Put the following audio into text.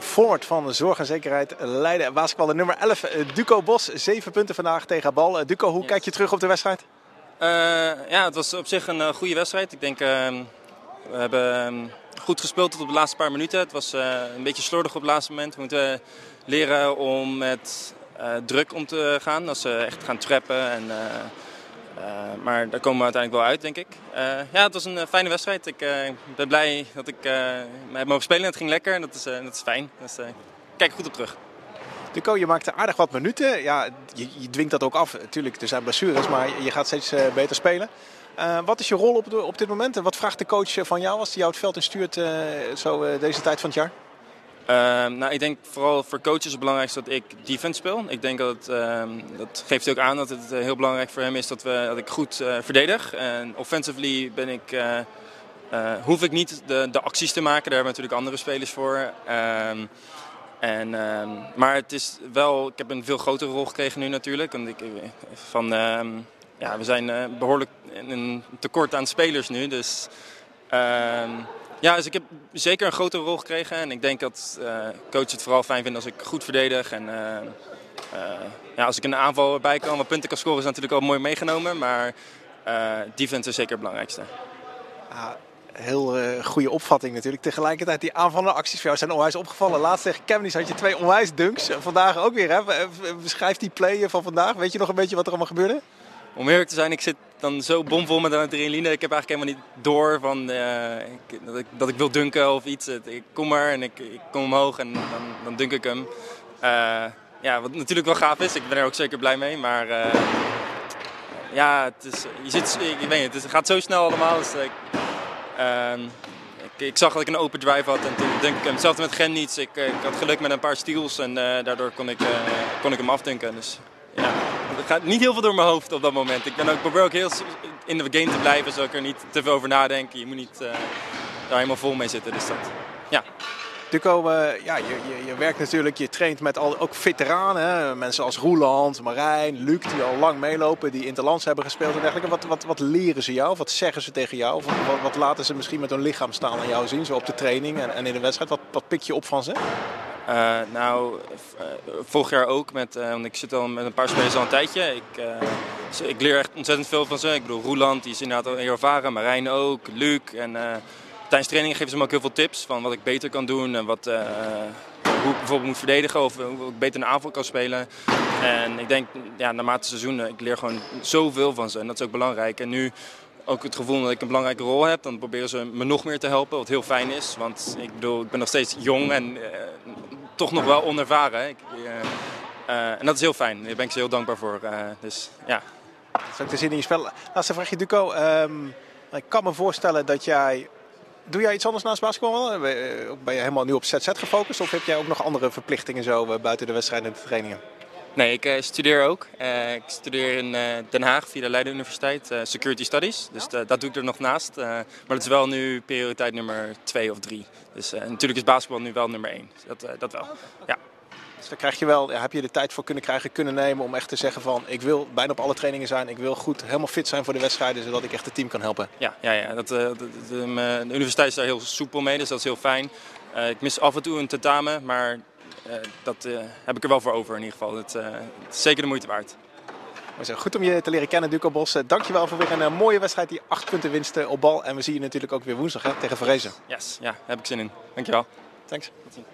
Forward van Zorg en Zekerheid Leiden. Basketballer nummer 11, Duco Bos. Zeven punten vandaag tegen Bal. Duco, hoe kijk je terug op de wedstrijd? Uh, ja, het was op zich een uh, goede wedstrijd. Ik denk, uh, we hebben goed gespeeld tot op de laatste paar minuten. Het was een beetje slordig op het laatste moment. We moeten leren om met druk om te gaan. Als ze echt gaan trappen en uh, maar daar komen we uiteindelijk wel uit, denk ik. Uh, ja, het was een uh, fijne wedstrijd. Ik ben blij dat ik mij heb mogen spelen. Het ging lekker en dat is, dat is fijn. Dus kijk goed op terug. Duco, je maakte aardig wat minuten. Ja, je, je dwingt dat ook af. Natuurlijk, er zijn blessures, maar je gaat steeds beter spelen. wat is je rol op, op dit moment en wat vraagt de coach van jou als hij jou het veld instuurt zo deze tijd van het jaar? Uh, nou, ik denk vooral voor coaches het belangrijkste dat ik defense speel. Ik denk dat uh, dat geeft ook aan dat het heel belangrijk voor hem is dat, we, dat ik goed uh, verdedig. En offensively ben ik, eh, hoef ik niet de, de acties te maken. Daar hebben natuurlijk andere spelers voor. Ehm, en, ehm, maar het is wel, ik heb een veel grotere rol gekregen nu natuurlijk. Ik, van, ja, we zijn behoorlijk een tekort aan spelers nu. Dus ja, dus ik heb zeker een grotere rol gekregen. En ik denk dat uh, coach het vooral fijn vindt als ik goed verdedig. En uh, uh, ja, als ik een aanval erbij kan, wat punten kan scoren, is natuurlijk al mooi meegenomen. Maar defense is zeker het belangrijkste. Heel goede opvatting natuurlijk. Tegelijkertijd, die aanvallende acties voor jou zijn onwijs opgevallen. Laatst tegen Kemnis had je twee onwijs dunks. Vandaag ook weer. Hè? Beschrijf die play van vandaag. Weet je nog een beetje wat er allemaal gebeurde? Om eerlijk te zijn, ik zit dan zo bomvol met adrenaline. Ik heb eigenlijk helemaal niet door van, ik, dat, ik, dat ik wil dunken of iets. Ik kom maar en ik, ik kom omhoog en dan, dan dunk ik hem. Uh, ja, wat natuurlijk wel gaaf is. Ik ben er ook zeker blij mee. Maar uh, ja, het, is, je zit, ik weet het gaat zo snel allemaal. Dus, ik, ehm, ik, ik, zag dat ik een open drive had en toen dunk ik hem. Hetzelfde met Gen niets. Ik, ik had geluk met een paar steals en daardoor kon ik, kon ik hem afdunken. Dus, er gaat niet heel veel door mijn hoofd op dat moment. Ik ben ook, probeer ook heel in de game te blijven, zodat ik er niet te veel over nadenken. Je moet niet uh, daar helemaal vol mee zitten. Dus dat, ja. Duco, uh, ja, je, je, je, werkt natuurlijk, je traint met al, ook veteranen. Mensen als Roeland, Marijn, Luc, die al lang meelopen, die interlands hebben gespeeld en dergelijke. Wat, wat, wat leren ze jou? Wat zeggen ze tegen jou? Wat, wat, laten ze misschien met hun lichaam staan aan jou zien, zo op de training en, en in de wedstrijd? Wat, wat pik je op van ze? Uh, nou, uh, vorig jaar ook, met, uh, want ik zit al met een paar spelers al een tijdje. Ik, ik leer echt ontzettend veel van ze. Ik bedoel, Roeland die is inderdaad al heel ervaren, Marijn ook, Luc. En tijdens trainingen geven ze me ook heel veel tips van wat ik beter kan doen. En wat, hoe ik bijvoorbeeld moet verdedigen of hoe ik beter een aanval kan spelen. En ik denk, ja, naarmate het seizoen, ik leer gewoon zoveel van ze. En dat is ook belangrijk. En nu ook het gevoel dat ik een belangrijke rol heb. Dan proberen ze me nog meer te helpen, wat heel fijn is. Want ik bedoel, ik ben nog steeds jong en toch nog wel onervaren. Ik, uh, en dat is heel fijn. Daar ben ik ze heel dankbaar voor. Uh, dus ja. Dat is ook te zien in je spel. Laatste vraagje, Duco. Um, ik kan me voorstellen dat jij. Doe jij iets anders naast basketbal? Ben je helemaal nu op ZZ gefocust? Of heb jij ook nog andere verplichtingen zo buiten de wedstrijden en de trainingen? Nee, ik uh, studeer ook. Uh, ik studeer in uh, Den Haag via de Leiden Universiteit, Security Studies. Dus dat doe ik er nog naast. maar dat is wel nu prioriteit nummer twee of drie. Dus natuurlijk is basketbal nu wel nummer één. Dat, dat wel, ja. Dus daar krijg je wel, heb je de tijd voor kunnen krijgen, kunnen nemen om echt te zeggen van ik wil bijna op alle trainingen zijn, ik wil goed helemaal fit zijn voor de wedstrijden, zodat ik echt het team kan helpen. Ja, ja, ja. Dat, de, de, de, de universiteit is daar heel soepel mee, dus dat is heel fijn. Ik mis af en toe een tentamen, maar uh, dat uh, heb ik er wel voor over in ieder geval. Het, het is zeker de moeite waard. Goed om je te leren kennen, Duco Bos. Dankjewel voor weer een mooie wedstrijd, die acht punten winst op bal. En we zien je natuurlijk ook weer woensdag hè, tegen Vrezen. Yes, ja, daar heb ik zin in. Dankjewel. Thanks. Tot ziens.